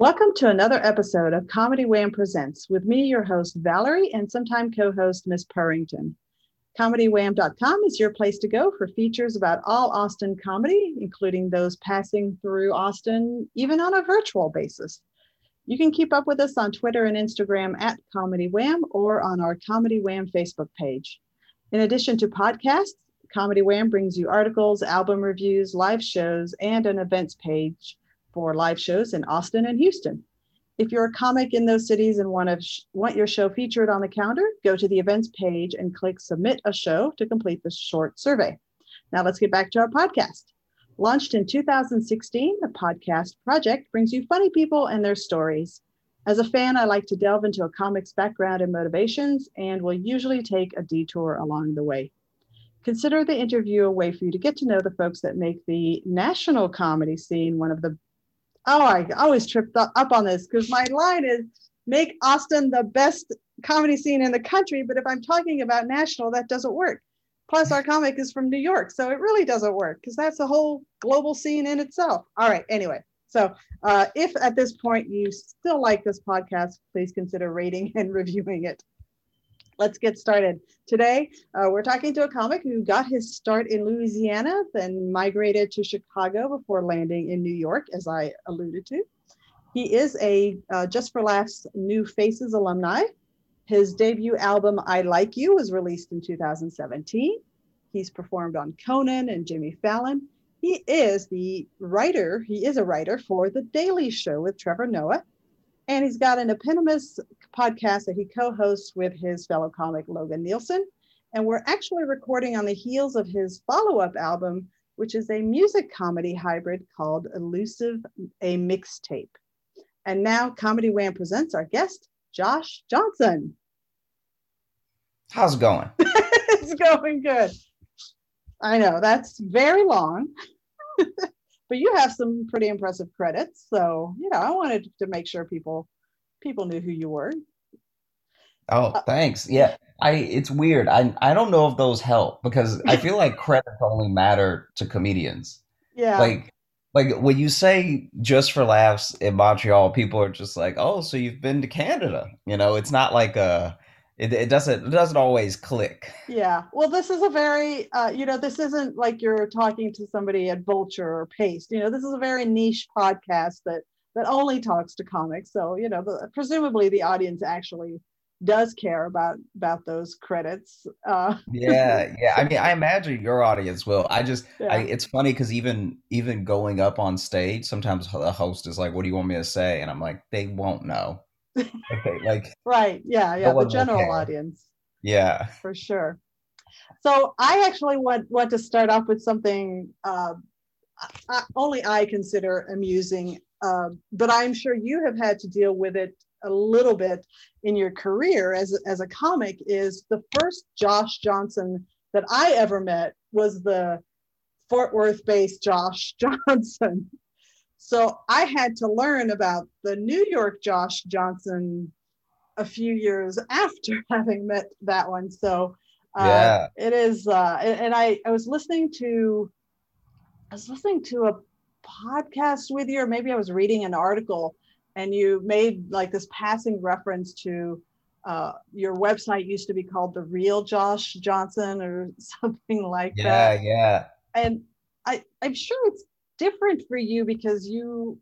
Welcome to another episode of Comedy Wham Presents with me, your host, Valerie, and sometime co host, Miss Purrington. ComedyWham.com is your place to go for features about all Austin comedy, including those passing through Austin, even on a virtual basis. You can keep up with us on Twitter and Instagram at Comedy Wham or on our Comedy Wham Facebook page. In addition to podcasts, Comedy Wham brings you articles, album reviews, live shows, and an events page for live shows in Austin and Houston. If you're a comic in those cities and want, to sh- want your show featured on the calendar, go to the events page and click Submit a Show to complete the short survey. Now let's get back to our podcast. Launched in 2016, the podcast project brings you funny people and their stories. As a fan, I like to delve into a comic's background and motivations and will usually take a detour along the way. Consider the interview a way for you to get to know the folks that make the national comedy scene one of the oh, I always tripped up on this because my line is make Austin the best comedy scene in the country. But if I'm talking about national, that doesn't work. Plus, our comic is from New York, so it really doesn't work because that's a whole global scene in itself. All right, anyway. So, uh, if at this point you still like this podcast, please consider rating and reviewing it let's get started. Today, uh, we're talking to a comic who got his start in Louisiana, then migrated to Chicago before landing in New York, as I alluded to. He is a uh, Just for Laughs New Faces alumni. His debut album, I Like You, was released in 2017. He's performed on Conan and Jimmy Fallon. He is the writer, he is a writer for The Daily Show with Trevor Noah and he's got an eponymous podcast that he co hosts with his fellow comic Logan Nielsen. And we're actually recording on the heels of his follow up album, which is a music comedy hybrid called Elusive, a mixtape. And now Comedy Wham presents our guest, Josh Johnson. How's it going? it's going good. I know that's very long. but you have some pretty impressive credits. So, you know, I wanted to make sure people people knew who you were. Oh, uh, thanks. Yeah. I it's weird. I I don't know if those help because I feel like credits only matter to comedians. Yeah. Like like when you say just for laughs in Montreal, people are just like, "Oh, so you've been to Canada?" You know, it's not like a it, it doesn't it doesn't always click. Yeah. Well this is a very uh, you know this isn't like you're talking to somebody at vulture or paste. You know this is a very niche podcast that that only talks to comics. So you know the, presumably the audience actually does care about about those credits uh. Yeah yeah. I mean i imagine your audience will. I just yeah. I, it's funny because even even going up on stage sometimes the host is like what do you want me to say? And i'm like they won't know okay, like right, yeah, yeah, the general audience. Yeah, for sure. So I actually want want to start off with something uh, I, only I consider amusing, uh, but I'm sure you have had to deal with it a little bit in your career as as a comic. Is the first Josh Johnson that I ever met was the Fort Worth based Josh Johnson. So I had to learn about the New York Josh Johnson a few years after having met that one. So uh, yeah. it is, uh, and I, I was listening to, I was listening to a podcast with you, or maybe I was reading an article, and you made like this passing reference to uh, your website used to be called the Real Josh Johnson or something like yeah, that. Yeah, yeah. And I, I'm sure it's different for you because you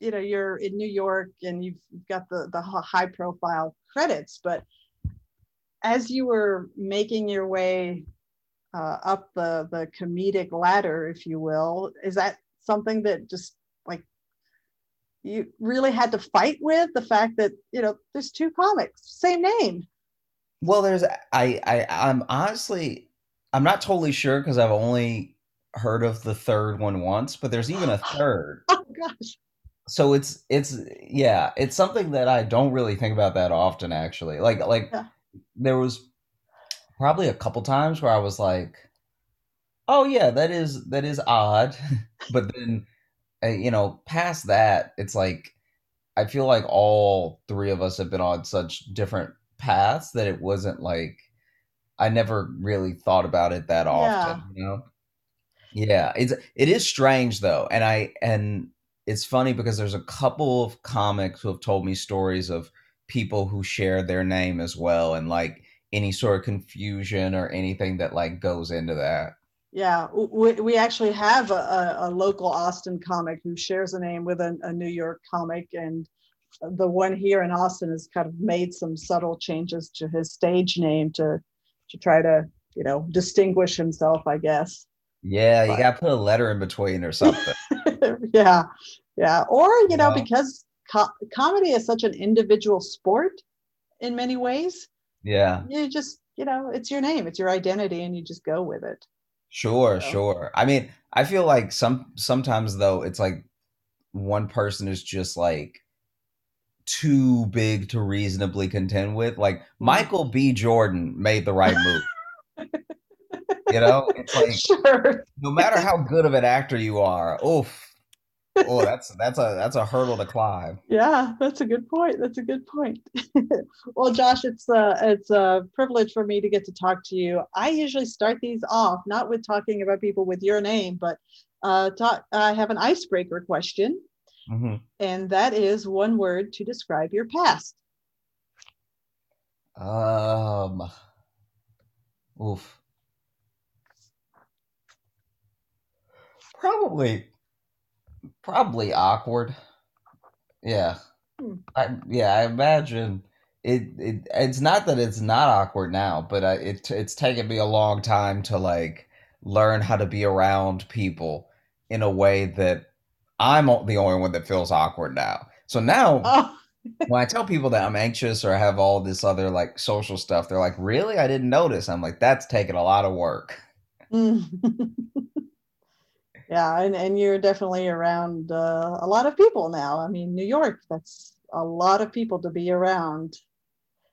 you know you're in New York and you've got the the high profile credits but as you were making your way uh, up the the comedic ladder if you will is that something that just like you really had to fight with the fact that you know there's two comics same name? Well there's i i i'm honestly i'm not totally sure because i've only heard of the third one once, but there's even a third. oh gosh. So it's it's yeah, it's something that I don't really think about that often actually. Like like yeah. there was probably a couple times where I was like, "Oh yeah, that is that is odd." but then uh, you know, past that, it's like I feel like all three of us have been on such different paths that it wasn't like I never really thought about it that often, yeah. you know. Yeah, it's it is strange though, and I and it's funny because there's a couple of comics who have told me stories of people who share their name as well and like any sort of confusion or anything that like goes into that. Yeah, we, we actually have a, a, local Austin comic who shares a name with a, a, New York comic, and the one here in Austin has kind of made some subtle changes to his stage name to to try to you know distinguish himself, I guess. Yeah, you got to put a letter in between or something. yeah, yeah, or you know because co- comedy is such an individual sport in many ways. Yeah, you just you know it's your name, it's your identity, and you just go with it. Sure, sure. I mean, I feel like some sometimes though it's like one person is just like too big to reasonably contend with. Like mm-hmm. Michael B. Jordan made the right move. you know, it's like sure. no matter how good of an actor you are, oof, oh, that's that's a that's a hurdle to climb. Yeah, that's a good point. That's a good point. well, Josh, it's a uh, it's a privilege for me to get to talk to you. I usually start these off not with talking about people with your name, but uh, talk, I have an icebreaker question, mm-hmm. and that is one word to describe your past. Um. Oof. Probably probably awkward. Yeah. Hmm. I, yeah, I imagine it, it. It's not that it's not awkward now, but I, it it's taken me a long time to like learn how to be around people in a way that I'm the only one that feels awkward now. So now, oh. when I tell people that I'm anxious or I have all this other like social stuff, they're like, "Really? I didn't notice." I'm like, "That's taking a lot of work." yeah and, and you're definitely around uh, a lot of people now. I mean new york that's a lot of people to be around.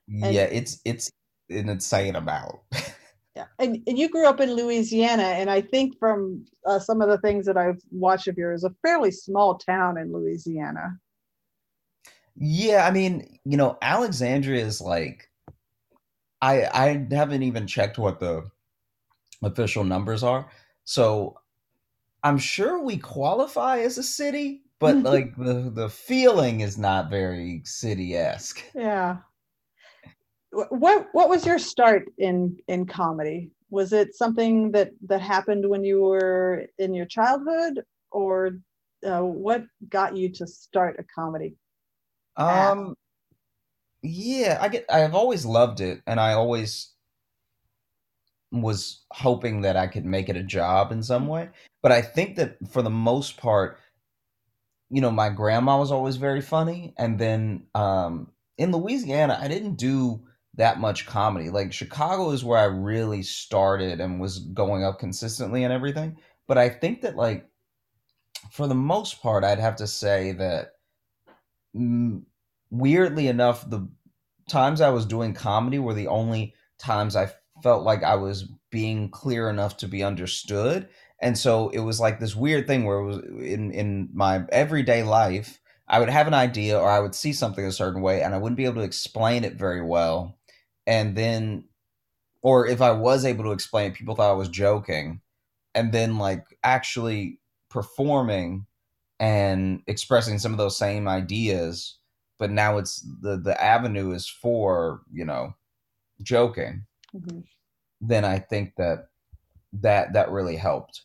And, yeah it's it's an insane amount. Yeah and, and you grew up in louisiana and i think from uh, some of the things that i've watched of yours a fairly small town in louisiana. Yeah i mean you know alexandria is like i i haven't even checked what the official numbers are. So I'm sure we qualify as a city, but like the the feeling is not very city esque. Yeah. What what was your start in in comedy? Was it something that that happened when you were in your childhood, or uh, what got you to start a comedy? Um, yeah, I get. I've always loved it, and I always was hoping that I could make it a job in some way. But I think that for the most part, you know, my grandma was always very funny. And then um, in Louisiana, I didn't do that much comedy. Like Chicago is where I really started and was going up consistently and everything. But I think that, like, for the most part, I'd have to say that mm, weirdly enough, the times I was doing comedy were the only times I felt like I was being clear enough to be understood. And so it was like this weird thing where it was in in my everyday life, I would have an idea or I would see something a certain way and I wouldn't be able to explain it very well. And then or if I was able to explain it, people thought I was joking. And then like actually performing and expressing some of those same ideas, but now it's the the avenue is for, you know, joking mm-hmm. then I think that that that really helped.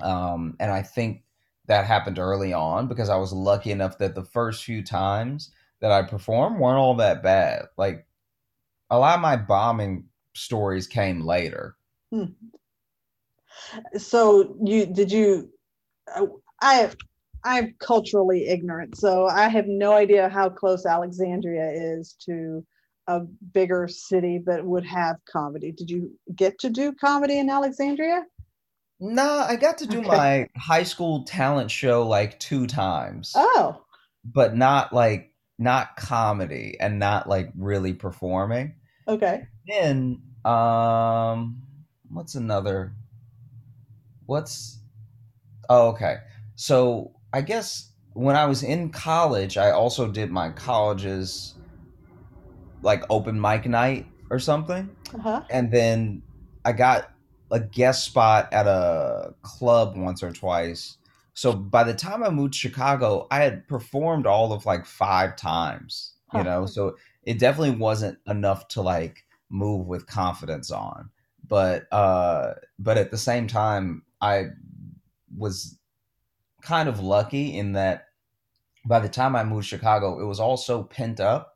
Um, and I think that happened early on because I was lucky enough that the first few times that I performed weren't all that bad. Like a lot of my bombing stories came later. Hmm. So you did you? I I'm culturally ignorant, so I have no idea how close Alexandria is to a bigger city that would have comedy. Did you get to do comedy in Alexandria? No, I got to do okay. my high school talent show like two times. Oh. But not like not comedy and not like really performing. Okay. Then um what's another what's oh okay. So I guess when I was in college, I also did my college's like open mic night or something. Uh-huh. And then I got a guest spot at a club once or twice So by the time I moved to Chicago, I had performed all of like five times, you Huh. know, so it definitely wasn't enough to like move with confidence on. But uh but at the same time, I was kind of lucky in that by the time I moved to Chicago, it was all so pent up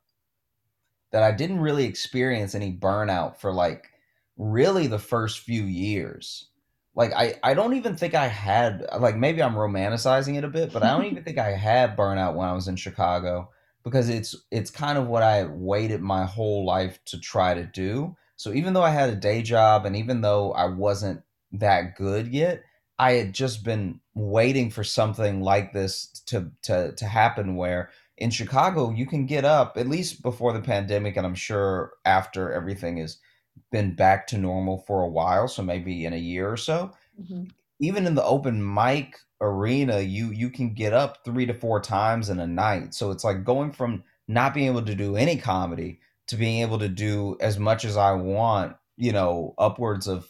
that I didn't really experience any burnout for like really the first few years. Like I, I don't even think I had like maybe I'm romanticizing it a bit, but I don't even think I had burnout when I was in Chicago because it's it's kind of what I waited my whole life to try to do. So even though I had a day job and even though I wasn't that good yet, I had just been waiting for something like this to to to happen where in Chicago you can get up at least before the pandemic and I'm sure after everything has been back to normal for a while, so maybe in a year or so. Mhm. Even in the open mic arena, you you can get up 3 to 4 times in a night. So it's like going from not being able to do any comedy to being able to do as much as I want, you know, upwards of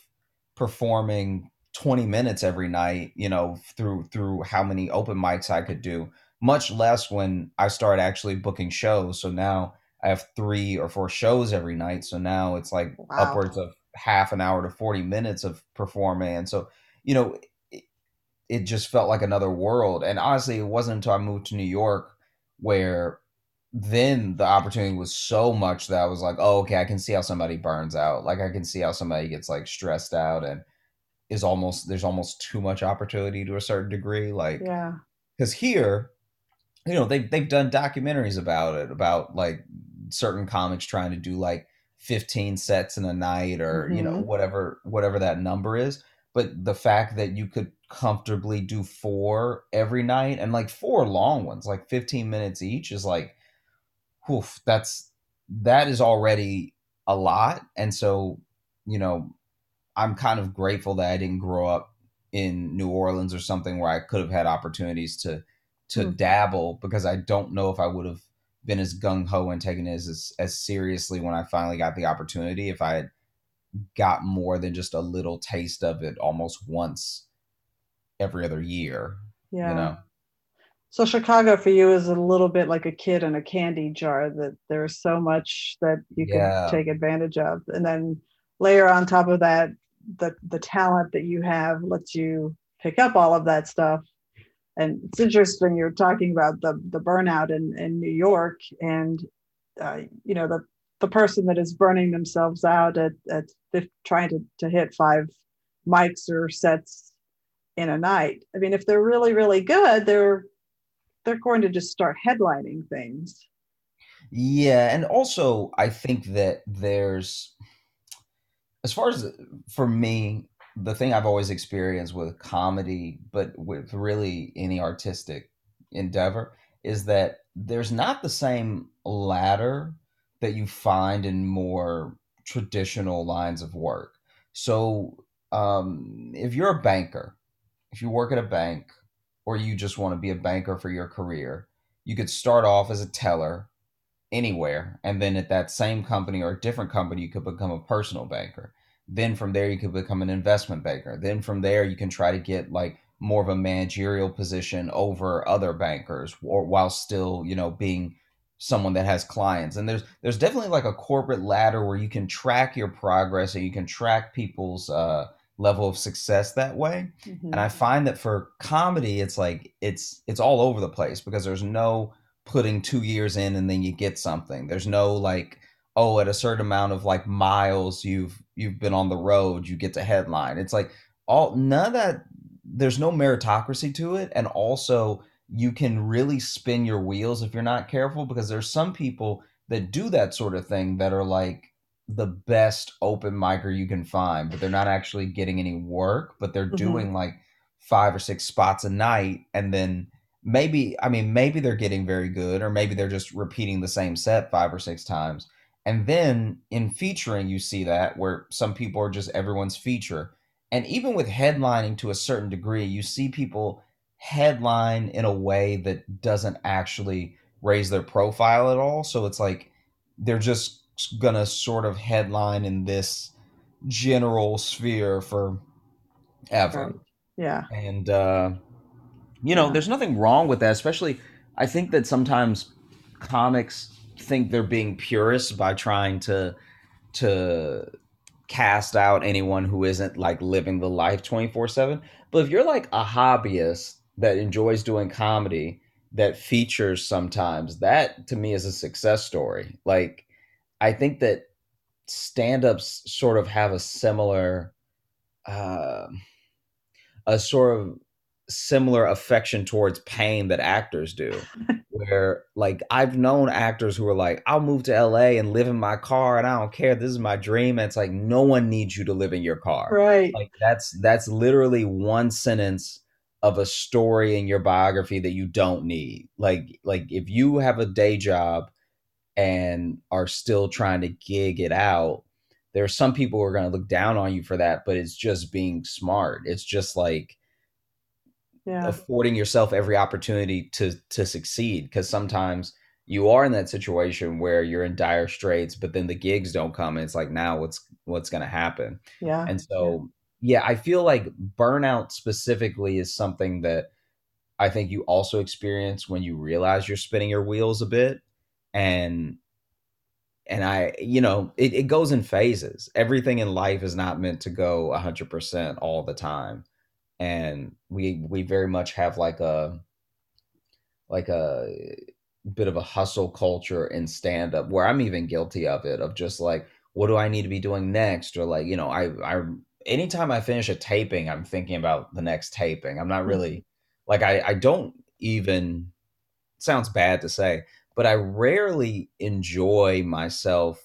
performing 20 minutes every night, you know, through through how many open mics I could do, much less when I start actually booking shows. So now I have 3 or 4 shows every night. So now it's like Wow. upwards of half an hour to 40 minutes of performing. And so, you know, it, it just felt like another world. And honestly, it wasn't until I moved to New York where then the opportunity was so much that I was like, oh, okay, I can see how somebody burns out. Like I can see how somebody gets like stressed out and is almost there's almost too much opportunity to a certain degree. Like Yeah. because here, you know, they've they've done documentaries about it, about like certain comics trying to do like 15 sets in a night or, you know, hmm whatever whatever that number is. But the fact that you could comfortably do four every night and like four long ones, like 15 minutes each, is like, whew, that's that is already a lot. And so, you know, I'm kind of grateful that I didn't grow up in New Orleans or something where I could have had opportunities to to Hmm. dabble because I don't know if I would have been as gung ho and taken it as as seriously when I finally got the opportunity if I had got more than just a little taste of it almost once every other year, Yeah. you know. So Chicago for you is a little bit like a kid in a candy jar that there's so much that you Yeah. take advantage of. And then layer on top of that the the talent that you have lets you pick up all of that stuff. And it's interesting you're talking about the the burnout in, in New York and uh, you know the the person that is burning themselves out at, at trying to, to hit five mics or sets in a night. I mean, if they're really, really good, they're they're going to just start headlining things. Yeah, and also I think that there's as far as for me, the thing I've always experienced with comedy, but with really any artistic endeavor, is that there's not the same ladder that you find in more traditional lines of work. So, um, if you're a banker, if you work at a bank, or you just want to be a banker for your career, you could start off as a teller anywhere. And then at that same company or a different company, you could become a personal banker. Then from there, you could become an investment banker. Then from there, you can try to get like more of a managerial position over other bankers or while still, you know, being someone that has clients. And there's there's definitely like a corporate ladder where you can track your progress and you can track people's uh level of success that way. And Mm-hmm. I find that for comedy, it's like it's it's all over the place because there's no putting two years in and then you get something. There's no like, oh, at a certain amount of like miles you've you've been on the road, you get to headline. It's like all none of that. There's no meritocracy to it, and also you can really spin your wheels if you're not careful because there's some people that do that sort of thing that are like the best open micer you can find, but they're not actually getting any work, but they're Mm-hmm. doing like five or six spots a night and then maybe I mean maybe they're getting very good or maybe they're just repeating the same set five or six times. And then in featuring you see that where some people are just everyone's feature. And even with headlining to a certain degree, you see people headline in a way that doesn't actually raise their profile at all. So it's like they're just gonna sort of headline in this general sphere for ever. Yeah. And uh you know, yeah. there's nothing wrong with that. Especially, I think that sometimes comics think they're being purists by trying to to cast out anyone who isn't like living the life 24/7. But if you're like a hobbyist that enjoys doing comedy that features sometimes, that to me is a success story. Like I think that stand-ups sort of have a similar uh, a sort of similar affection towards pain that actors do where like I've known actors who are like, I'll move to LA and live in my car and I don't care. This is my dream. And it's like no one needs you to live in your car. Right. Like that's that's literally one sentence of a story in your biography that you don't need. Like like if you have a day job and are still trying to gig it out, there are some people who are going to look down on you for that, but it's just being smart. It's just like yeah. affording yourself every opportunity to to succeed because sometimes you are in that situation where you're in dire straits but then the gigs don't come and it's like now what's what's going to happen yeah and so yeah. yeah i feel like burnout specifically is something that i think you also experience when you realize you're spinning your wheels a bit and and i you know it, it goes in phases everything in life is not meant to go 100% all the time and we we very much have like a like a bit of a hustle culture in stand up where I'm even guilty of it of just like what do I need to be doing next? Or like you know I I anytime I finish a taping I'm thinking about the next taping. I'm not mm-hmm. really like I I don't even sounds bad to say but I rarely enjoy myself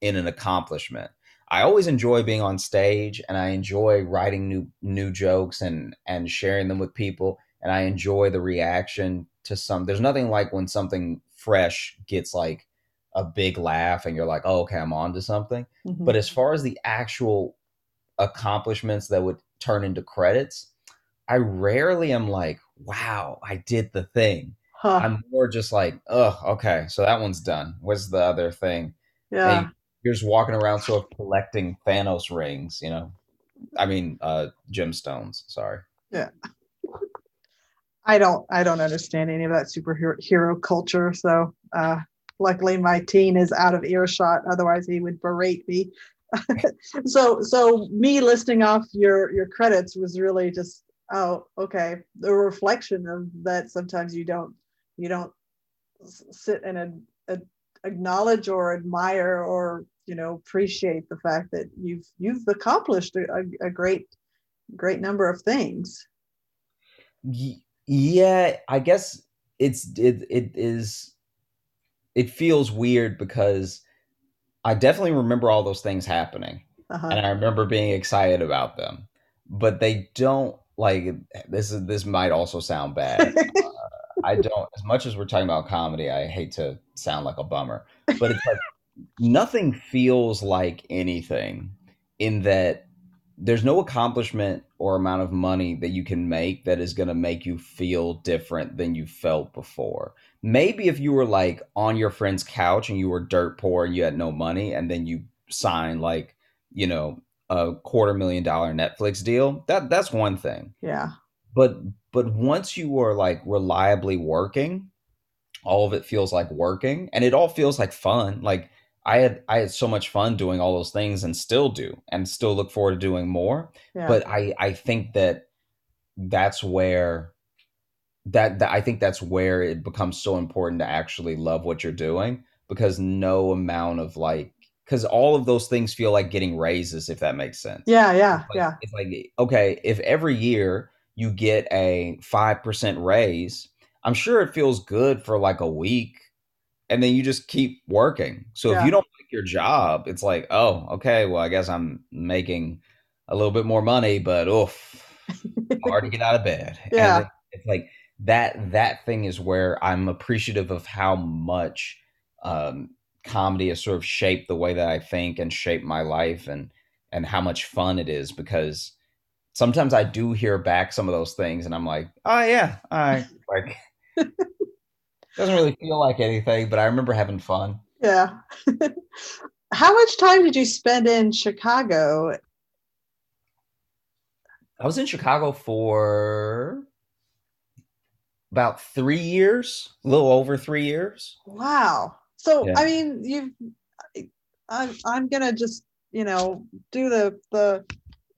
in an accomplishment I always enjoy being on stage and I enjoy writing new new jokes and and sharing them with people and I enjoy the reaction to some there's nothing like when something fresh gets like a big laugh and you're like, "Oh, okay, I'm on to something." Mm-hmm. But as far as the actual accomplishments that would turn into credits, I rarely am like, "Wow, I did the thing." Huh. I'm more just like, "Oh, okay, so that one's done. What's the other thing?" Yeah just walking around sort of collecting Thanos rings, you know. I mean, uh gemstones. Sorry. Yeah. I don't. I don't understand any of that superhero culture. So, uh, luckily, my teen is out of earshot. Otherwise, he would berate me. so, so me listing off your your credits was really just oh, okay, the reflection of that. Sometimes you don't you don't sit and acknowledge or admire or you know appreciate the fact that you've you've accomplished a, a great great number of things yeah i guess it's it, it is it feels weird because i definitely remember all those things happening uh-huh. and i remember being excited about them but they don't like this is this might also sound bad uh, i don't as much as we're talking about comedy i hate to sound like a bummer but it's like nothing feels like anything in that there's no accomplishment or amount of money that you can make that is going to make you feel different than you felt before. Maybe if you were like on your friend's couch and you were dirt poor and you had no money and then you signed like, you know, a quarter million dollar Netflix deal, that that's one thing. Yeah. But but once you are like reliably working, all of it feels like working and it all feels like fun. Like I had I had so much fun doing all those things and still do and still look forward to doing more. Yeah. But I I think that that's where that, that I think that's where it becomes so important to actually love what you're doing because no amount of like because all of those things feel like getting raises if that makes sense. Yeah, yeah, like, yeah. It's like okay, if every year you get a five percent raise, I'm sure it feels good for like a week and then you just keep working. So yeah. if you don't like your job, it's like, oh, okay, well, I guess I'm making a little bit more money, but oof, hard to get out of bed. Yeah. it's like that that thing is where I'm appreciative of how much um, comedy has sort of shaped the way that I think and shaped my life and and how much fun it is because sometimes I do hear back some of those things and I'm like, oh yeah, I like doesn't really feel like anything, but I remember having fun. Yeah. How much time did you spend in Chicago? I was in Chicago for about three years, a little over three years. Wow. So yeah. I mean, you, I'm I'm gonna just you know do the the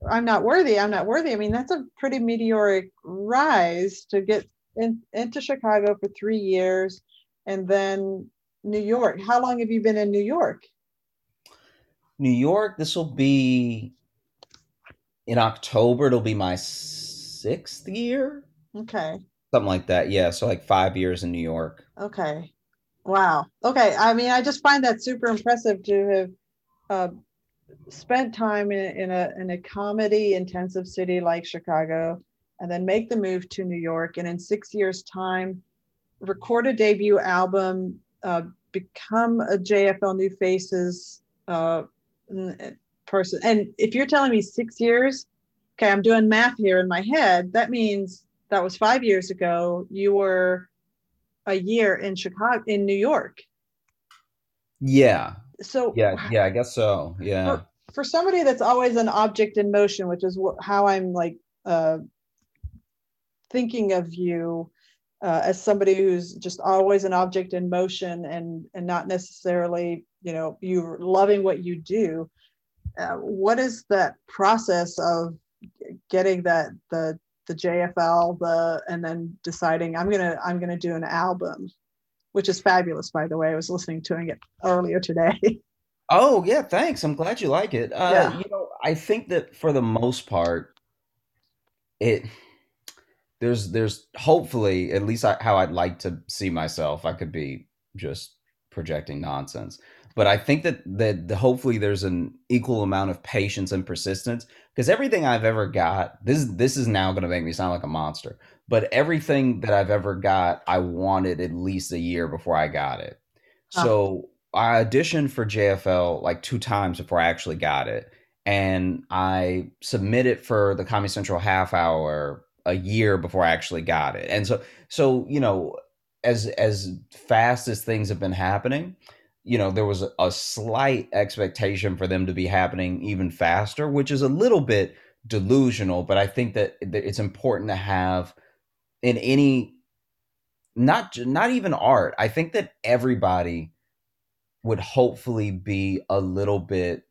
I'm not worthy. I'm not worthy. I mean, that's a pretty meteoric rise to get in, into Chicago for three years, and then New York. How long have you been in New York? New York. This will be in October. It'll be my sixth year. Okay. Something like that. Yeah. So like five years in New York. Okay. Wow. Okay. I mean, I just find that super impressive to have uh, spent time in, in a in a comedy intensive city like Chicago, and then make the move to New York, and in six years' time, record a debut album, uh, become a JFL New Faces uh, person. And if you're telling me six years, okay, I'm doing math here in my head. That means that was five years ago. You were a year in Chicago, in New York. Yeah. So yeah, yeah, I guess so. Yeah. For, for somebody that's always an object in motion, which is wh- how I'm like uh, thinking of you uh, as somebody who's just always an object in motion and and not necessarily you know you loving what you do uh, what is that process of getting that the the jfl the and then deciding i'm gonna i'm gonna do an album which is fabulous by the way. I was listening to it earlier today. Oh yeah thanks. I'm glad you like it. Uh, yeah. you know i think that for the most part it there's there's hopefully at least I, how I'd like to see myself. I could be just projecting nonsense, but I think that that the, hopefully there's an equal amount of patience and persistence because everything I've ever got this this is now going to make me sound like a monster, but everything that I've ever got I wanted at least a year before I got it. Huh. So I auditioned for JFL like two times before I actually got it. And I submitted for the Comedy Central half hour a year before I actually got it. And so so you know as as fast as things have been happening, you know, there was a, slight expectation for them to be happening even faster, which is a little bit delusional, but I think that it's important to have in any not not even art. I think that everybody would hopefully be a little bit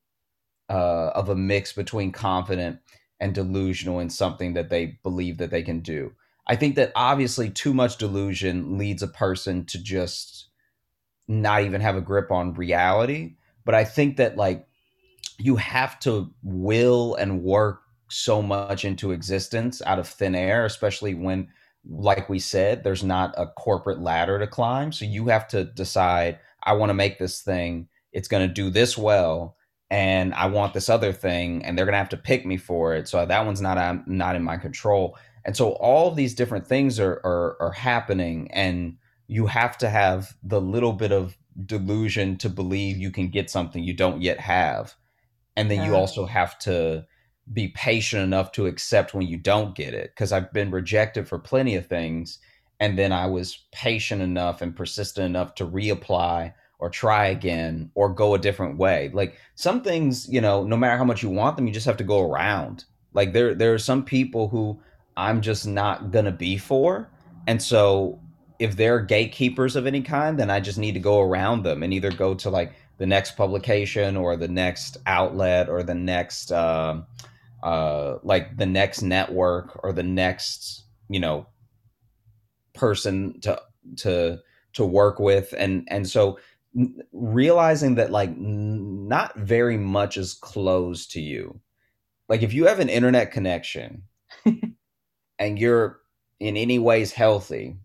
uh, of a mix between confident and delusional in something that they believe that they can do. I think that obviously too much delusion leads a person to just not even have a grip on reality. But I think that like you have to will and work so much into existence out of thin air, especially when, like we said, there's not a corporate ladder to climb. So you have to decide, I want to make this thing, it's going to do this well and I want this other thing, and they're gonna have to pick me for it. So that one's not um, not in my control. And so all of these different things are, are are happening, and you have to have the little bit of delusion to believe you can get something you don't yet have, and then you also have to be patient enough to accept when you don't get it. Because I've been rejected for plenty of things, and then I was patient enough and persistent enough to reapply or try again or go a different way. Like some things, you know, no matter how much you want them, you just have to go around. Like there there are some people who I'm just not to be for. And so if they're gatekeepers of any kind, then I just need to go around them and either go to like the next publication or the next outlet or the next uh, uh, like the next network or the next, you know, person to to to work with and and so realizing that like not very much is closed to you. Like if you have an internet connection and you're in any ways healthy,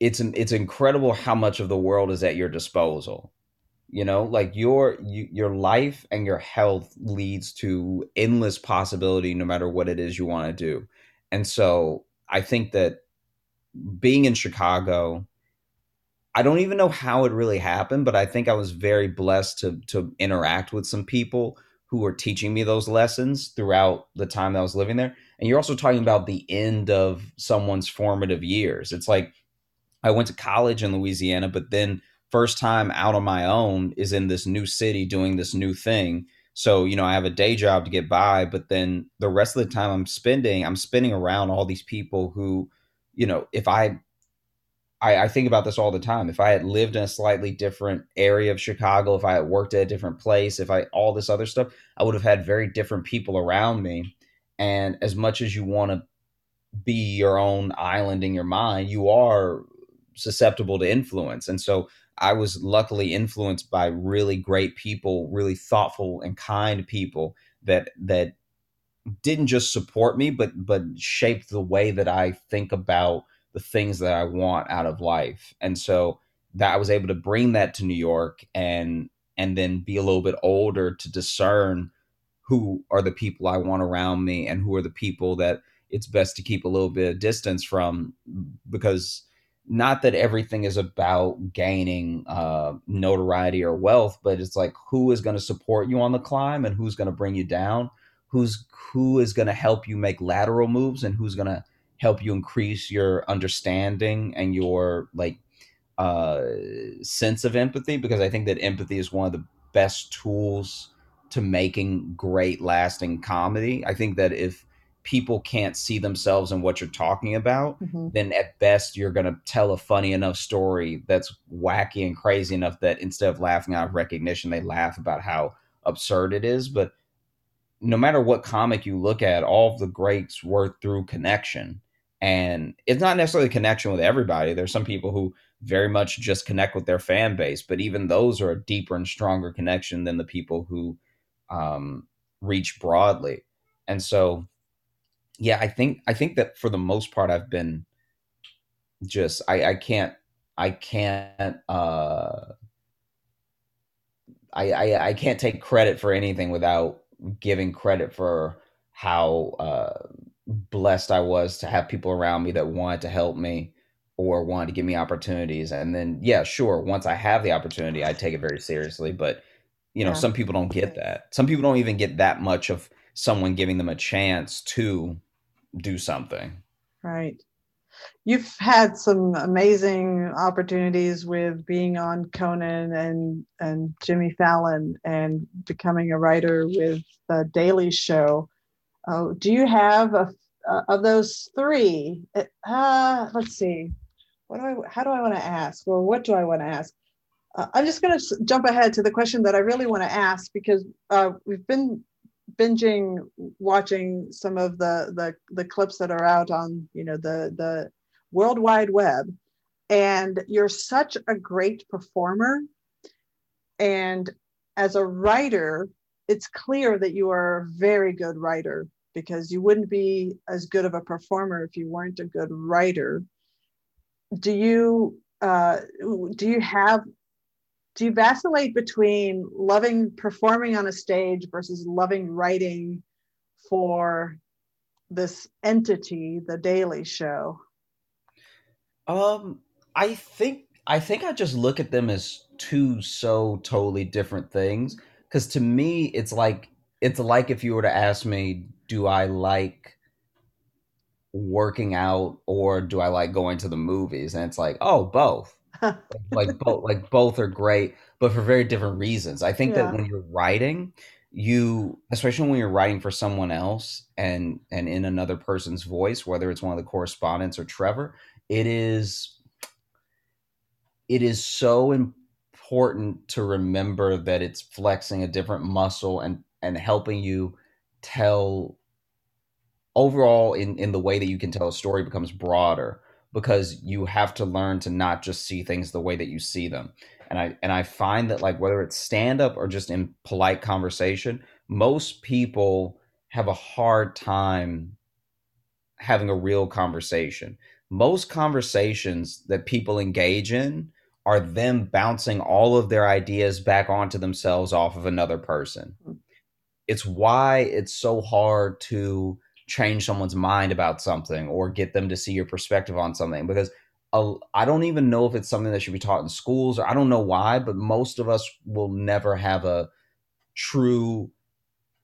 it's it's incredible how much of the world is at your disposal. You know, like your you, your life and your health leads to endless possibility no matter what it is you want to do. And so I think that being in Chicago I don't even know how it really happened, but I think I was very blessed to to interact with some people who were teaching me those lessons throughout the time that I was living there. And you're also talking about the end of someone's formative years. It's like I went to college in Louisiana, but then first time out on my own is in this new city doing this new thing. So, you know, I have a day job to get by, but then the rest of the time I'm spending, I'm spending around all these people who you know, if I I, I, think about this all the time. If I had lived in a slightly different area of Chicago, if I had worked at a different place, if I all this other stuff, I would have had very different people around me. And as much as you want to be your own island in your mind, you are susceptible to influence. And so I was luckily influenced by really great people, really thoughtful and kind people that that didn't just support me, but but shaped the way that I think about the things that I want out of life. And so that I was able to bring that to New York and and then be a little bit older to discern who are the people I want around me and who are the people that it's best to keep a little bit of distance from because not that everything is about gaining uh, notoriety or wealth, but it's like who is going to support you on the climb and who's going to bring you down, who's who is going to help you make lateral moves and who's going to help you increase your understanding and your like uh, sense of empathy because I think that empathy is one of the best tools to making great lasting comedy. I think that if people can't see themselves in what you're talking about, mm-hmm. then at best you're going to tell a funny enough story that's wacky and crazy enough that instead of laughing out of recognition, they laugh about how absurd it is. But no matter what comic you look at, all of the greats were through connection and it's not necessarily a connection with everybody. There's some people who very much just connect with their fan base but even those are a deeper and stronger connection than the people who um, reach broadly. And so yeah i think i think that for the most part i've been just i i can't i can't uh I, I, I can't take credit for anything without giving credit for how uh, blessed I was to have people around me that wanted to help me or wanted to give me opportunities. And then, yeah, sure, once I have the opportunity, I take it very seriously. But, you know, yeah. some people don't get that. Some people don't even get that much of someone giving them a chance to do something. Right. You've had some amazing opportunities with being on Conan and and Jimmy Fallon and becoming a writer with the Daily Show. Oh, do you have a uh, of those three, uh, let's see, what do I, how do I want to ask, Well, what do I want to ask? Uh, I'm just going to jump ahead to the question that I really want to ask because uh, we've been binging, watching some of the, the the clips that are out on you know the the World Wide Web, and you're such a great performer, and as a writer, it's clear that you are a very good writer because you wouldn't be as good of a performer if you weren't a good writer. Do you uh, do you have do you vacillate between loving performing on a stage versus loving writing for this entity, the Daily Show? Um, I think I think I just look at them as two so totally different things. Because to me, it's like it's like if you were to ask me, do I like working out or do I like going to the movies? And it's like, oh, both. like both like both are great, but for very different reasons. I think yeah. that when you're writing, you especially when you're writing for someone else and and in another person's voice, whether it's one of the correspondents or Trevor, it is it is so important to remember that it's flexing a different muscle and and helping you tell overall in in the way that you can tell a story becomes broader because you have to learn to not just see things the way that you see them. And i and i find that like whether it's stand up or just in polite conversation most people have a hard time having a real conversation. Most conversations that people engage in are them bouncing all of their ideas back onto themselves off of another person hmm. it's why it's so hard to change someone's mind about something or get them to see your perspective on something because I don't even know if it's something that should be taught in schools or I don't know why, but most of us will never have a true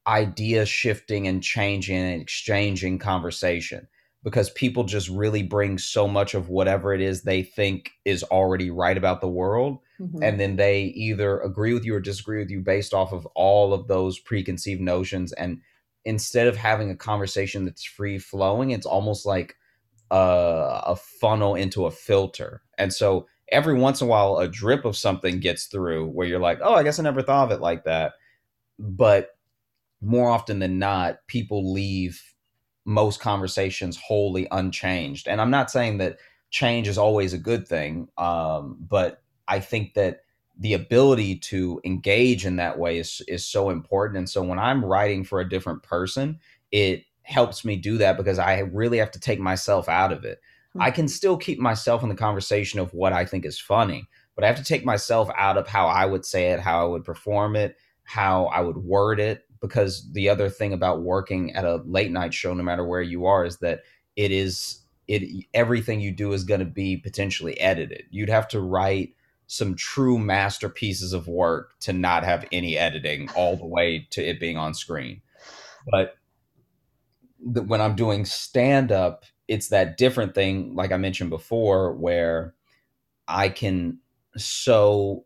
idea shifting and changing and exchanging conversation because people just really bring so much of whatever it is they think is already right about the world mm-hmm. and then they either agree with you or disagree with you based off of all of those preconceived notions and instead of having a conversation that's free flowing, it's almost like a, a funnel into a filter. And so every once in a while, a drip of something gets through where you're like, oh, I guess I never thought of it like that. But more often than not, people leave most conversations wholly unchanged. And I'm not saying that change is always a good thing, um, but I think that the ability to engage in that way is is so important. And so when I'm writing for a different person, it helps me do that because I really have to take myself out of it. Mm-hmm. I can still keep myself in the conversation of what I think is funny, but I have to take myself out of how I would say it, how I would perform it, how I would word it. Because the other thing about working at a late night show, no matter where you are, is that it is it everything you do is going to be potentially edited. You'd have to write some true masterpieces of work to not have any editing all the way to it being on screen. But the, when I'm doing stand up, it's that different thing, like I mentioned before, where I can so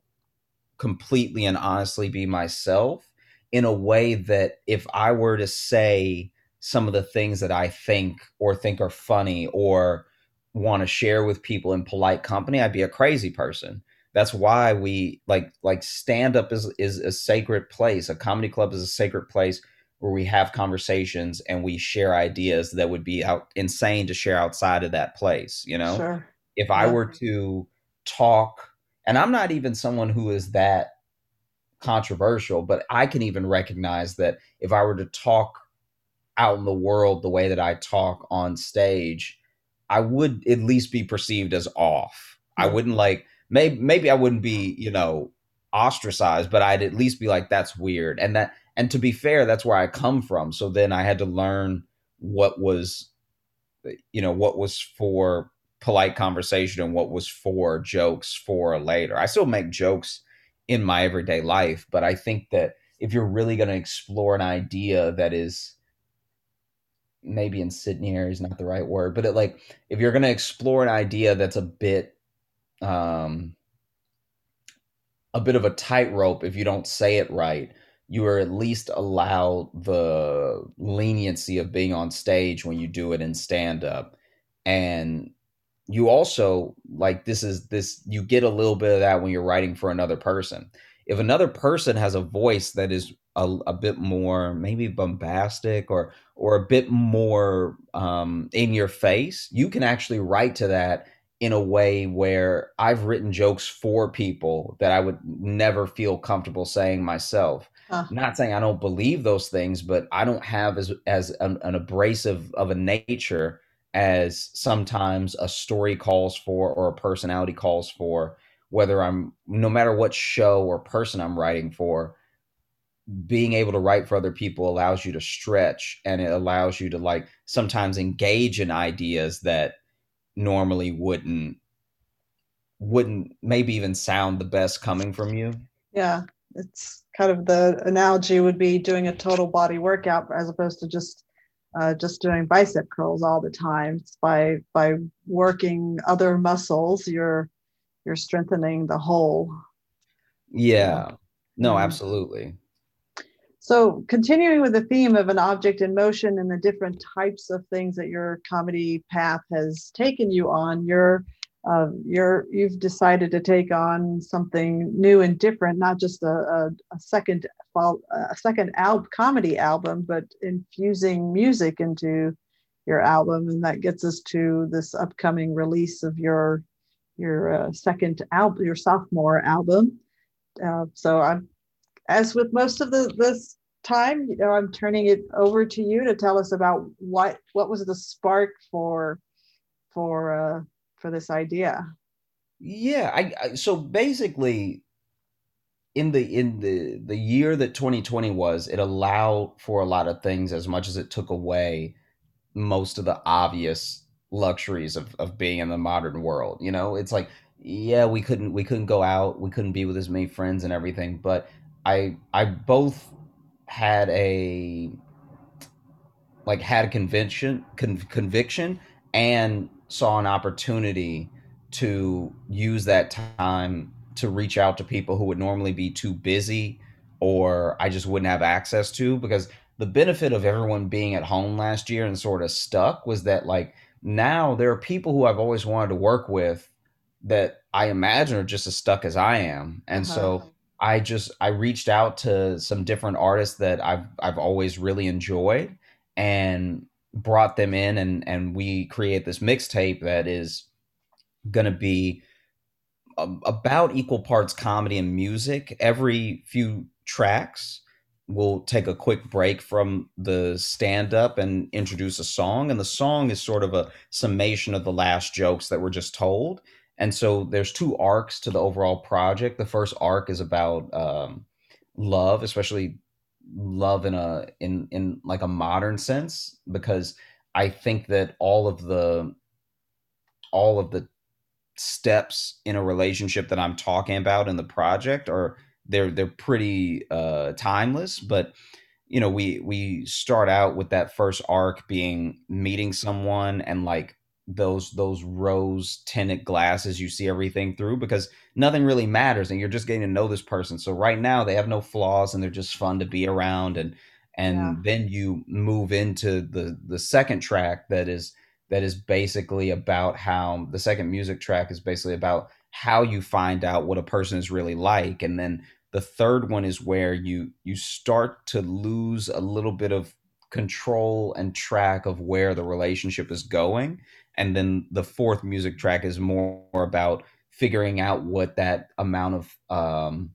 completely and honestly be myself in a way that if I were to say some of the things that I think or think are funny or want to share with people in polite company, I'd be a crazy person. That's why we like like stand up is is a sacred place. A comedy club is a sacred place where we have conversations and we share ideas that would be out insane to share outside of that place you know sure. if i were to talk and i'm not even someone who is that controversial but i can even recognize that if i were to talk out in the world the way that i talk on stage i would at least be perceived as off. I mm-hmm. wouldn't like maybe maybe i wouldn't be you know ostracized but i'd at least be like that's weird. And that and to be fair that's where i come from. So then i had to learn what was you know what was for polite conversation and what was for jokes for later. I still make jokes in my everyday life but i think that if you're really going to explore an idea that is maybe incendiary is not the right word but it like if you're going to explore an idea that's a bit um a bit of a tightrope if you don't say it right you are at least allowed the leniency of being on stage when you do it in stand up and you also like this is this you get a little bit of that when you're writing for another person if another person has a voice that is a, a bit more maybe bombastic or or a bit more um, in your face you can actually write to that in a way where I've written jokes for people that I would never feel comfortable saying myself. Huh. Not saying I don't believe those things, but I don't have as as an, an abrasive of a nature as sometimes a story calls for or a personality calls for. Whether I'm no matter what show or person I'm writing for, being able to write for other people allows you to stretch and it allows you to like sometimes engage in ideas that normally wouldn't wouldn't maybe even sound the best coming from you. Yeah, it's kind of the analogy would be doing a total body workout as opposed to just uh, just doing bicep curls all the time. It's by by working other muscles, you're you're strengthening the whole. Yeah. No, absolutely. So, continuing with the theme of an object in motion and the different types of things that your comedy path has taken you on, you're uh, you're you've decided to take on something new and different, not just a, a, a second a second al- comedy album, but infusing music into your album, and that gets us to this upcoming release of your your uh, second album, your sophomore album. Uh, so I'm as with most of the this time, you know, I'm turning it over to you to tell us about what what was the spark for for uh, for this idea. Yeah, I, I so basically in the in the the year that 2020 was, it allowed for a lot of things as much as it took away most of the obvious luxuries of, of being in the modern world. You know, it's like yeah, we couldn't we couldn't go out, we couldn't be with as many friends and everything, but I I both had a like had a conviction con- conviction and saw an opportunity to use that time to reach out to people who would normally be too busy or I just wouldn't have access to because the benefit of everyone being at home last year and sort of stuck was that like now there are people who I've always wanted to work with that I imagine are just as stuck as I am. And uh-huh. so I just I reached out to some different artists that I've I've always really enjoyed and brought them in and and we create this mixtape that is going to be a, about equal parts comedy and music. Every few tracks we'll take a quick break from the stand up and introduce a song and the song is sort of a summation of the last jokes that were just told. And so there's two arcs to the overall project. The first arc is about um, love especially love in a in in like a modern sense because I think that all of the all of the steps in a relationship that I'm talking about in the project are they're they're pretty uh timeless. But you know we we start out with that first arc being meeting someone and like those those rose tinted glasses you see everything through because nothing really matters and you're just getting to know this person. So right now they have no flaws and they're just fun to be around and and yeah. then you move into the the second track that is that is basically about how the second music track is basically about how you find out what a person is really like. And then the third one is where you you start to lose a little bit of control and track of where the relationship is going and then the fourth music track is more about figuring out what that amount of um,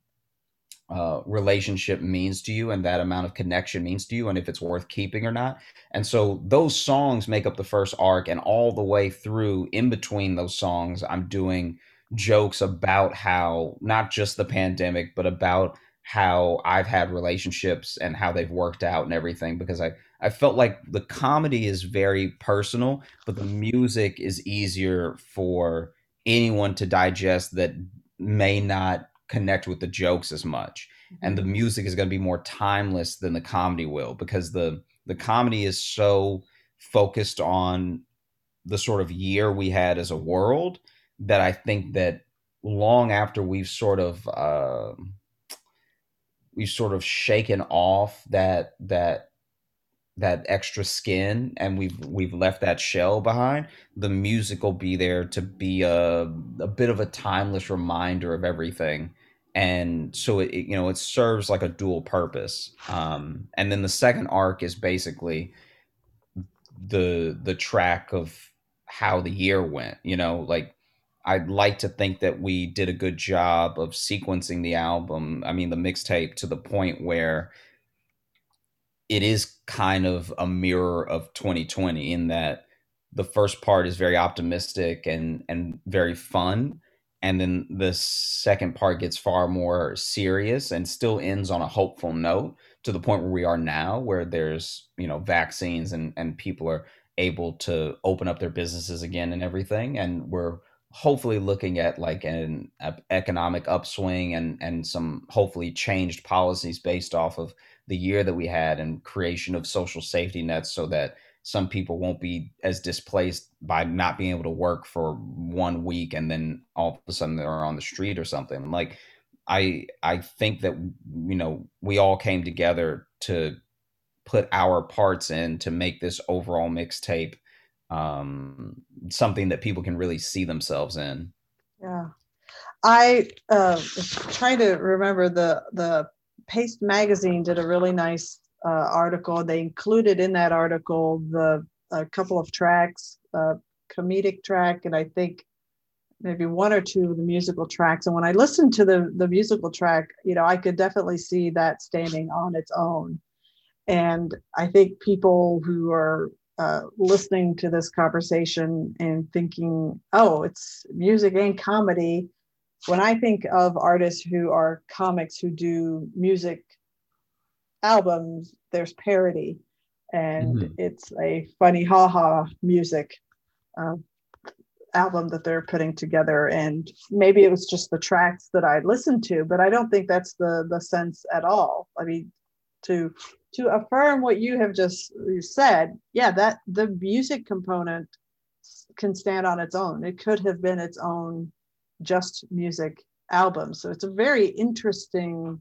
uh, relationship means to you and that amount of connection means to you and if it's worth keeping or not. And so those songs make up the first arc and all the way through in between those songs i'm doing jokes about how not just the pandemic but about how i've had relationships and how they've worked out and everything because i I felt like the comedy is very personal, but the music is easier for anyone to digest that may not connect with the jokes as much. And the mm-hmm. music is going to be more timeless than the comedy will because the the comedy is so focused on the sort of year we had as a world that I think that long after we've sort of uh, we've sort of shaken off that that that extra skin and we've we've left that shell behind the music will be there to be a, a bit of a timeless reminder of everything. And so it, you know it serves like a dual purpose. Um, and then the second arc is basically the the track of how the year went you know like i'd like to think that we did a good job of sequencing the album i mean the mixtape to the point where it is kind of a mirror of 2020 in that the first part is very optimistic and and very fun. And then the second part gets far more serious and still ends on a hopeful note to the point where we are now where there's you know vaccines and and people are able to open up their businesses again and everything. And we're hopefully looking at like an economic upswing and and some hopefully changed policies based off of the year that we had and creation of social safety nets so that some people won't be as displaced by not being able to work for one week and then all of a sudden they're on the street or something. Like i i think that you know we all came together to put our parts in to make this overall mixtape um something that people can really see themselves in. Yeah. I uh trying to remember the the Paste Magazine did a really nice uh, article. They included in that article the a couple of tracks, uh, comedic track, and I think maybe one or two of the musical tracks. And when I listened to the the musical track, you know, I could definitely see that standing on its own. And I think people who are uh, listening to this conversation and thinking, "Oh, it's music and comedy," when I think of artists who are comics who do music albums, there's parody, and mm-hmm. it's a funny ha ha music uh, album that they're putting together. And maybe it was just the tracks that I listened to, but I don't think that's the the sense at all. I mean, to to affirm what you have just said, yeah, that the music component can stand on its own. It could have been its own just music albums. So it's a very interesting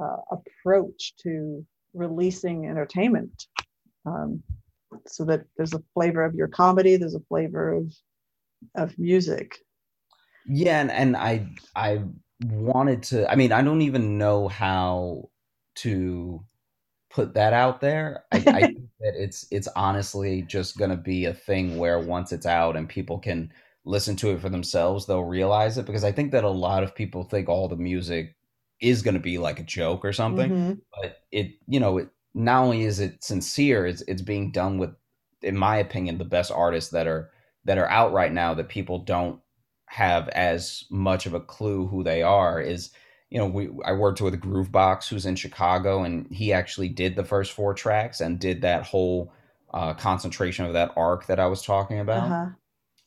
uh, approach to releasing entertainment. Um, so that there's a flavor of your comedy there's a flavor of of music yeah and, and i i wanted to i mean i don't even know how to put that out there i, I think that it's it's honestly just going to be a thing where once it's out and people can listen to it for themselves they'll realize it because i think that a lot of people think all the music is going to be like a joke or something mm-hmm. but it you know it not only is it sincere it's it's being done with in my opinion the best artists that are that are out right now that people don't have as much of a clue who they are is you know we I worked with Groovebox who's in Chicago and he actually did the first four tracks and did that whole uh, concentration of that arc that I was talking about. Uh-huh.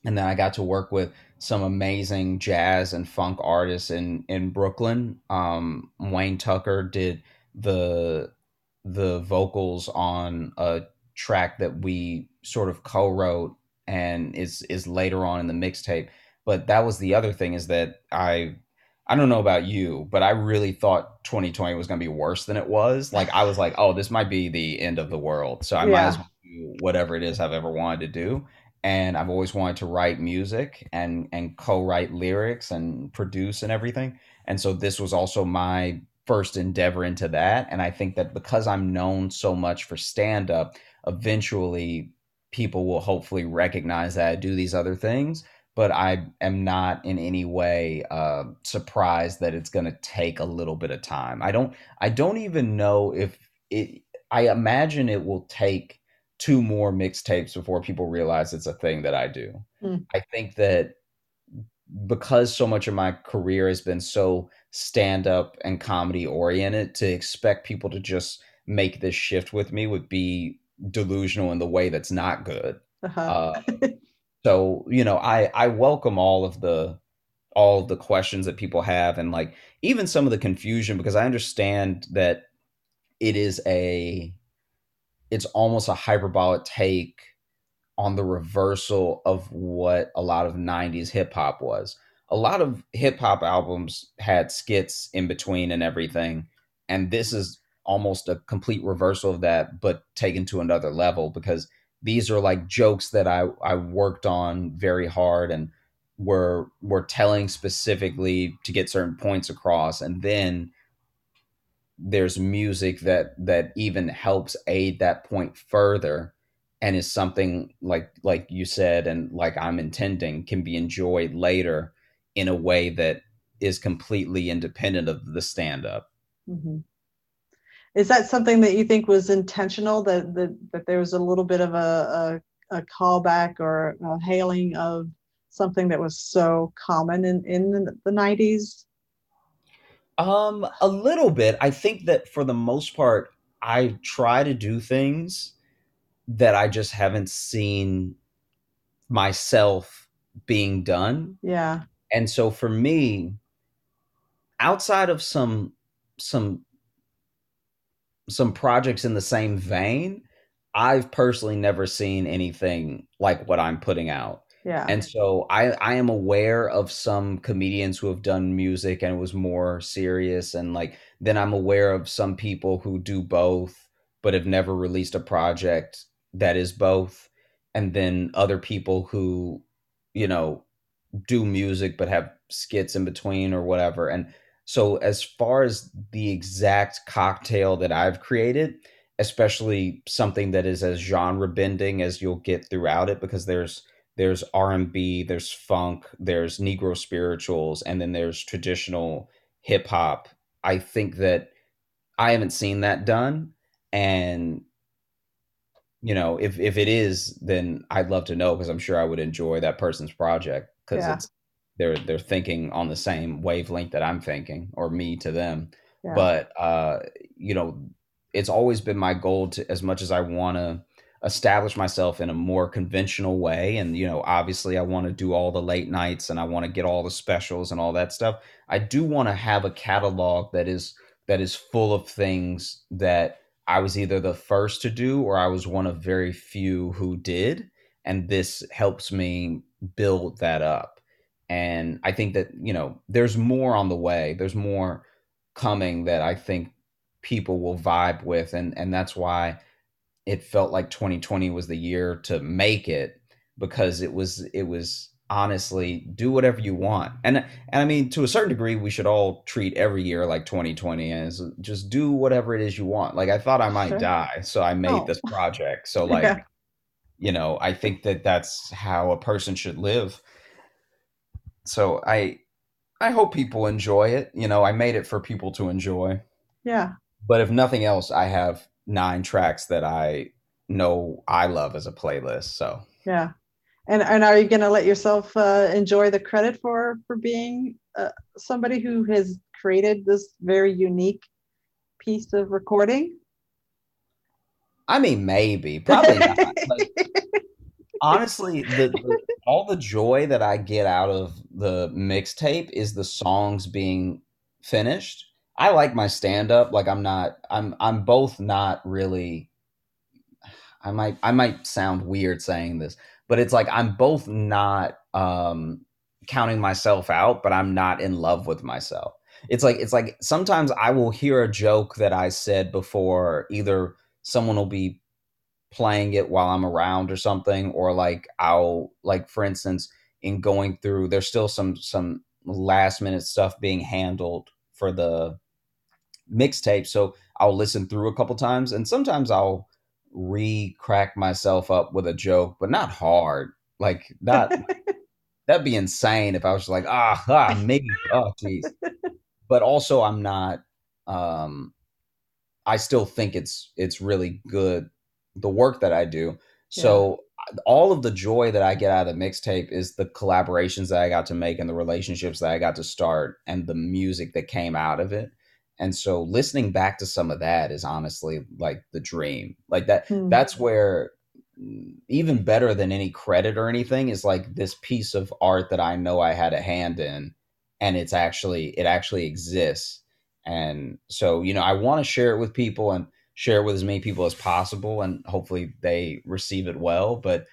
And then I got to work with some amazing jazz and funk artists in in Brooklyn. Um, Wayne Tucker did the the vocals on a track that we sort of co-wrote and is is later on in the mixtape. But that was the other thing is that I I don't know about you, but I really thought 2020 was going to be worse than it was. Like I was like, oh, this might be the end of the world. So I yeah. might as well do whatever it is I've ever wanted to do. And I've always wanted to write music and and co-write lyrics and produce and everything. And so this was also my first endeavor into that. And I think that because I'm known so much for stand up, eventually people will hopefully recognize that I do these other things. But I am not in any way uh, surprised that it's going to take a little bit of time. I don't. I don't even know if it. I imagine it will take two more mixtapes before people realize it's a thing that I do. Mm. I think that because so much of my career has been so stand up and comedy oriented, to expect people to just make this shift with me would be delusional in the way that's not good. Uh-huh. uh, so you know, I I welcome all of the all of the questions that people have and like even some of the confusion because I understand that it is a it's almost a hyperbolic take on the reversal of what a lot of 90s hip hop was. A lot of hip hop albums had skits in between and everything. And this is almost a complete reversal of that, but taken to another level because these are like jokes that I, I worked on very hard and were were telling specifically to get certain points across. And then there's music that that even helps aid that point further and is something like like you said and like I'm intending can be enjoyed later in a way that is completely independent of the stand up. Mm-hmm. Is that something that you think was intentional that that, that there was a little bit of a, a, a callback or a hailing of something that was so common in, in the, the 90s? Um, a little bit. I think that for the most part, I try to do things that I just haven't seen myself being done. Yeah. And so for me, outside of some some some projects in the same vein, I've personally never seen anything like what I'm putting out. Yeah. And so I I am aware of some comedians who have done music and it was more serious and like then I'm aware of some people who do both but have never released a project that is both and then other people who you know do music but have skits in between or whatever and so as far as the exact cocktail that I've created especially something that is as genre bending as you'll get throughout it because there's there's R&B, there's funk, there's negro spirituals and then there's traditional hip hop. I think that I haven't seen that done and you know, if if it is, then I'd love to know because I'm sure I would enjoy that person's project because yeah. it's they're they're thinking on the same wavelength that I'm thinking, or me to them. Yeah. But uh, you know, it's always been my goal to, as much as I want to establish myself in a more conventional way, and you know, obviously, I want to do all the late nights and I want to get all the specials and all that stuff. I do want to have a catalog that is that is full of things that I was either the first to do or I was one of very few who did. And this helps me build that up. And I think that, you know, there's more on the way. There's more coming that I think people will vibe with. And and that's why it felt like 2020 was the year to make it because it was it was honestly do whatever you want. And and i mean to a certain degree we should all treat every year like 2020 as just do whatever it is you want. Like i thought i might sure. die so i made oh. this project. So like yeah. you know i think that that's how a person should live. So i i hope people enjoy it. You know i made it for people to enjoy. Yeah. But if nothing else i have nine tracks that i know i love as a playlist so. Yeah. And and are you going to let yourself uh, enjoy the credit for for being uh, somebody who has created this very unique piece of recording? I mean maybe probably not like, honestly the, the, all the joy that i get out of the mixtape is the songs being finished i like my stand up like i'm not i'm i'm both not really i might i might sound weird saying this but it's like I'm both not um, counting myself out, but I'm not in love with myself. It's like it's like sometimes I will hear a joke that I said before. Either someone will be playing it while I'm around or something, or like I'll like for instance in going through. There's still some some last minute stuff being handled for the mixtape, so I'll listen through a couple times, and sometimes I'll re-crack myself up with a joke, but not hard. Like that that'd be insane if I was like, ah, ah maybe oh jeez. But also I'm not um I still think it's it's really good the work that I do. So yeah. all of the joy that I get out of the mixtape is the collaborations that I got to make and the relationships that I got to start and the music that came out of it and so listening back to some of that is honestly like the dream. Like that hmm. that's where mm, even better than any credit or anything is like this piece of art that i know i had a hand in and it's actually it actually exists. And so you know i want to share it with people and share it with as many people as possible and hopefully they receive it well. But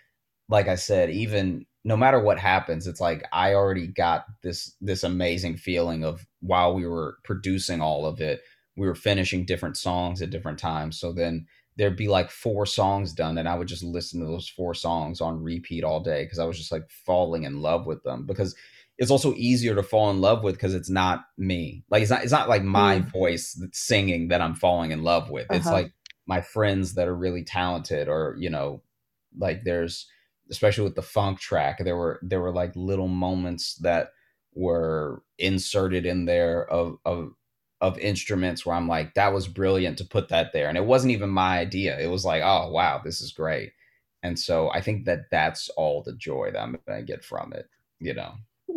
like i said even no matter what happens it's like i already got this this amazing feeling of while we were producing all of it we were finishing different songs at different times so then there'd be like four songs done and i would just listen to those four songs on repeat all day because i was just like falling in love with them because it's also easier to fall in love with because it's not me like it's not it's not like my mm. voice that's singing that i'm falling in love with uh-huh. it's like my friends that are really talented or you know like there's especially with the funk track there were there were like little moments that were inserted in there of of of instruments where I'm like that was brilliant to put that there. And it wasn't even my idea. It was like oh wow this is great. And so I think that that's all the joy that I'm going to get from it you know?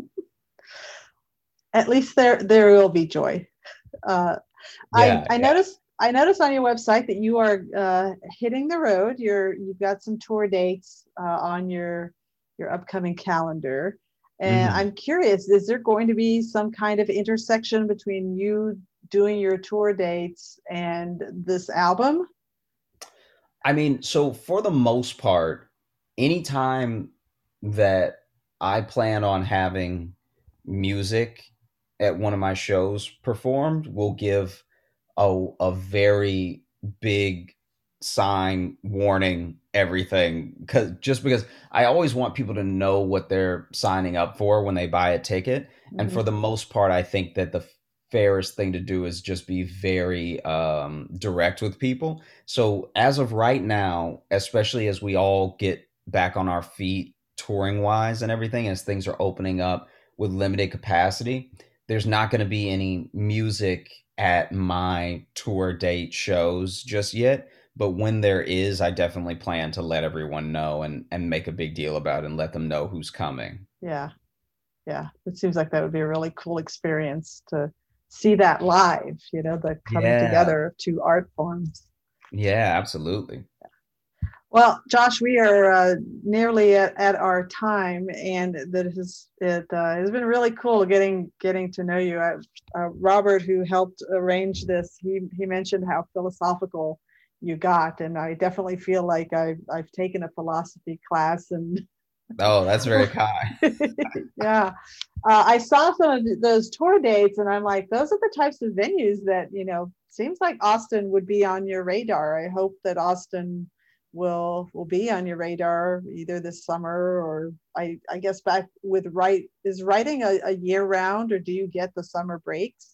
At least there there will be joy. Uh yeah, I I yeah. noticed I noticed on your website that you are uh, hitting the road. You're you've got some tour dates uh, on your your upcoming calendar, and mm. I'm curious: is there going to be some kind of intersection between you doing your tour dates and this album? I mean, so for the most part, anytime that I plan on having music at one of my shows performed, will give a a very big sign warning everything because just because I always want people to know what they're signing up for when they buy a ticket mm-hmm. and for mm-hmm. the most part I think that the fairest thing to do is just be very um, direct with people so as of right now especially as we all get back on our feet touring wise and everything as things are opening up with limited capacity there's not going to be any music at my tour date shows just yet but when there is i definitely plan to let everyone know and and make a big deal about it and let them know who's coming. Yeah. Yeah. It seems like that would be a really cool experience to see that live you know the coming yeah. together of two art forms. Yeah absolutely. Well, Josh, we are uh, nearly at, at our time, and that has it uh, has been really cool getting getting to know you. I, uh, Robert, who helped arrange this, he he mentioned how philosophical you got, and I definitely feel like I've I've taken a philosophy class, and oh, that's very kind. yeah, uh, I saw some of those tour dates, and I'm like, those are the types of venues that you know seems like Austin would be on your radar. I hope that Austin will will be on your radar either this summer or I I guess back with write is writing a, a year round or do you get the summer breaks?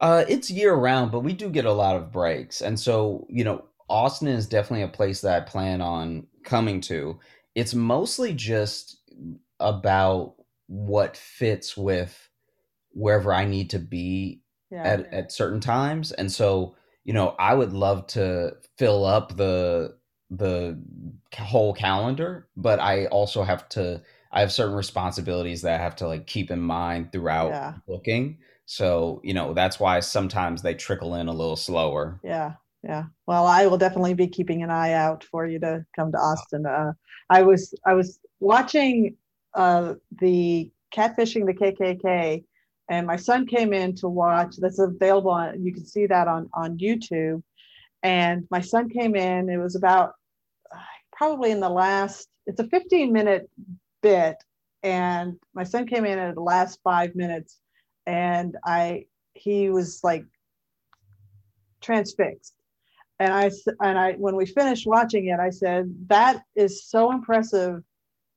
Uh, it's year round, but we do get a lot of breaks, and so you know, Austin is definitely a place that I plan on coming to. It's mostly just about what fits with wherever I need to be yeah. at, at certain times. And so, you know, I would love to fill up the the whole calendar, but I also have to I have certain responsibilities that I have to like keep in mind throughout yeah. booking. So, you know, that's why sometimes they trickle in a little slower. Yeah. Yeah. Well, I will definitely be keeping an eye out for you to come to Austin. Uh, I was I was watching uh, the catfishing the KKK and my son came in to watch that's available on you can see that on on youtube and my son came in it was about uh, probably in the last it's a 15 minute bit and my son came in at the last five minutes and i he was like transfixed and i and i when we finished watching it i said that is so impressive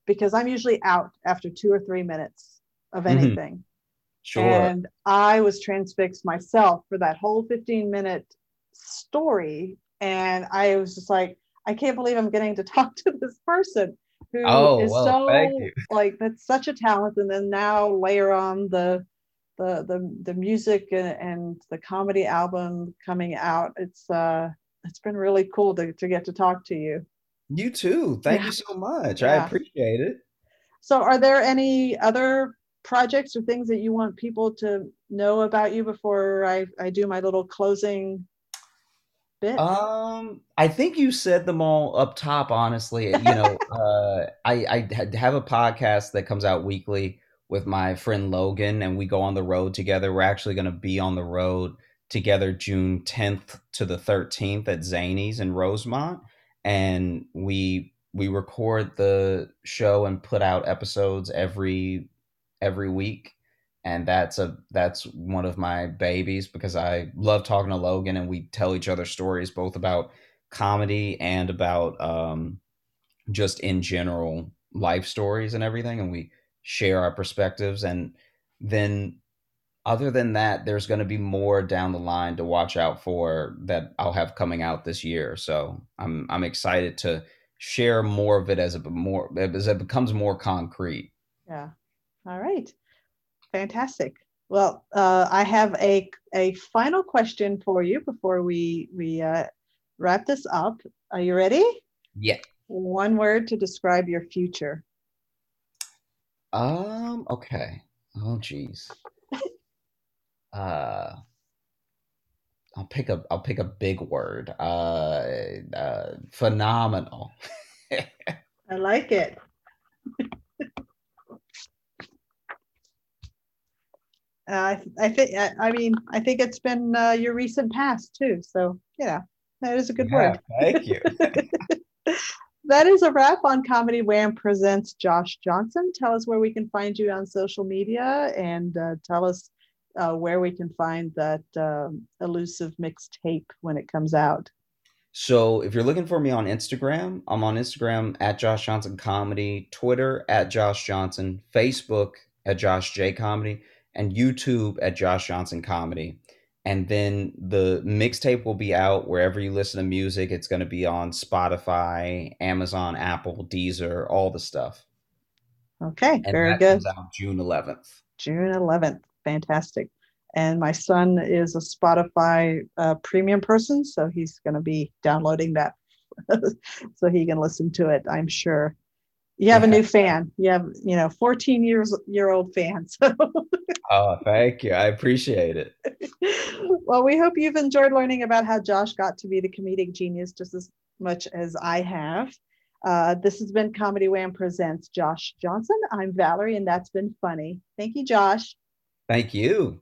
because i'm usually out after two or three minutes of mm-hmm. anything mm-hmm Sure. And I was transfixed myself for that whole 15 minute story. And I was just like, I can't believe I'm getting to talk to this person who oh, is well, so like that's such a talent. And then now layer on the the the the music and, and the comedy album coming out. It's uh it's been really cool to, to get to talk to you. You too. Thank yeah. you so much. Yeah. I appreciate it. So are there any other projects or things that you want people to know about you before I, I do my little closing bit? Um, I think you said them all up top. Honestly, you know, uh, I I have a podcast that comes out weekly with my friend Logan, and we go on the road together. We're actually going to be on the road together June 10th to the 13th at Zanies in Rosemont, and we we record the show and put out episodes every every week. And that's a that's one of my babies because I love talking to Logan and we tell each other stories both about comedy and about um, just in general life stories and everything. And we share our perspectives and then other than that there's going to be more down the line to watch out for that I'll have coming out this year so I'm I'm excited to share more of it as it more as it becomes more concrete yeah all right. Fantastic. Well, uh, I have a, a final question for you before we, we uh, wrap this up. Are you ready? Yeah. One word to describe your future. Um, okay. Oh jeez. uh I'll pick a I'll pick a big word. Uh, uh phenomenal. I like it. Uh, I, think I mean I think it's been uh, your recent past too. So yeah, that is a good yeah, word. Thank you. that is a wrap on Comedy Wham presents Josh Johnson. Tell us where we can find you on social media, and uh, tell us uh, where we can find that um, elusive mixtape when it comes out. So if you're looking for me on Instagram, I'm on Instagram at Josh Johnson Comedy, Twitter at Josh Johnson, Facebook at Josh J Comedy and YouTube at Josh Johnson Comedy. And then the mixtape will be out wherever you listen to music. It's going to be on Spotify, Amazon, Apple, Deezer, all the stuff. Okay, and very good. June 11th. June 11th. Fantastic. And my son is a Spotify uh, premium person, so he's going to be downloading that so he can listen to it, I'm sure you have yeah. a new fan. You have, you know, 14 years year old fan. So Oh, thank you. I appreciate it. well, we hope you've enjoyed learning about how Josh got to be the comedic genius just as much as I have. Uh, this has been Comedy Wham Presents Josh Johnson. I'm Valerie, and that's been funny. Thank you, Josh. Thank you.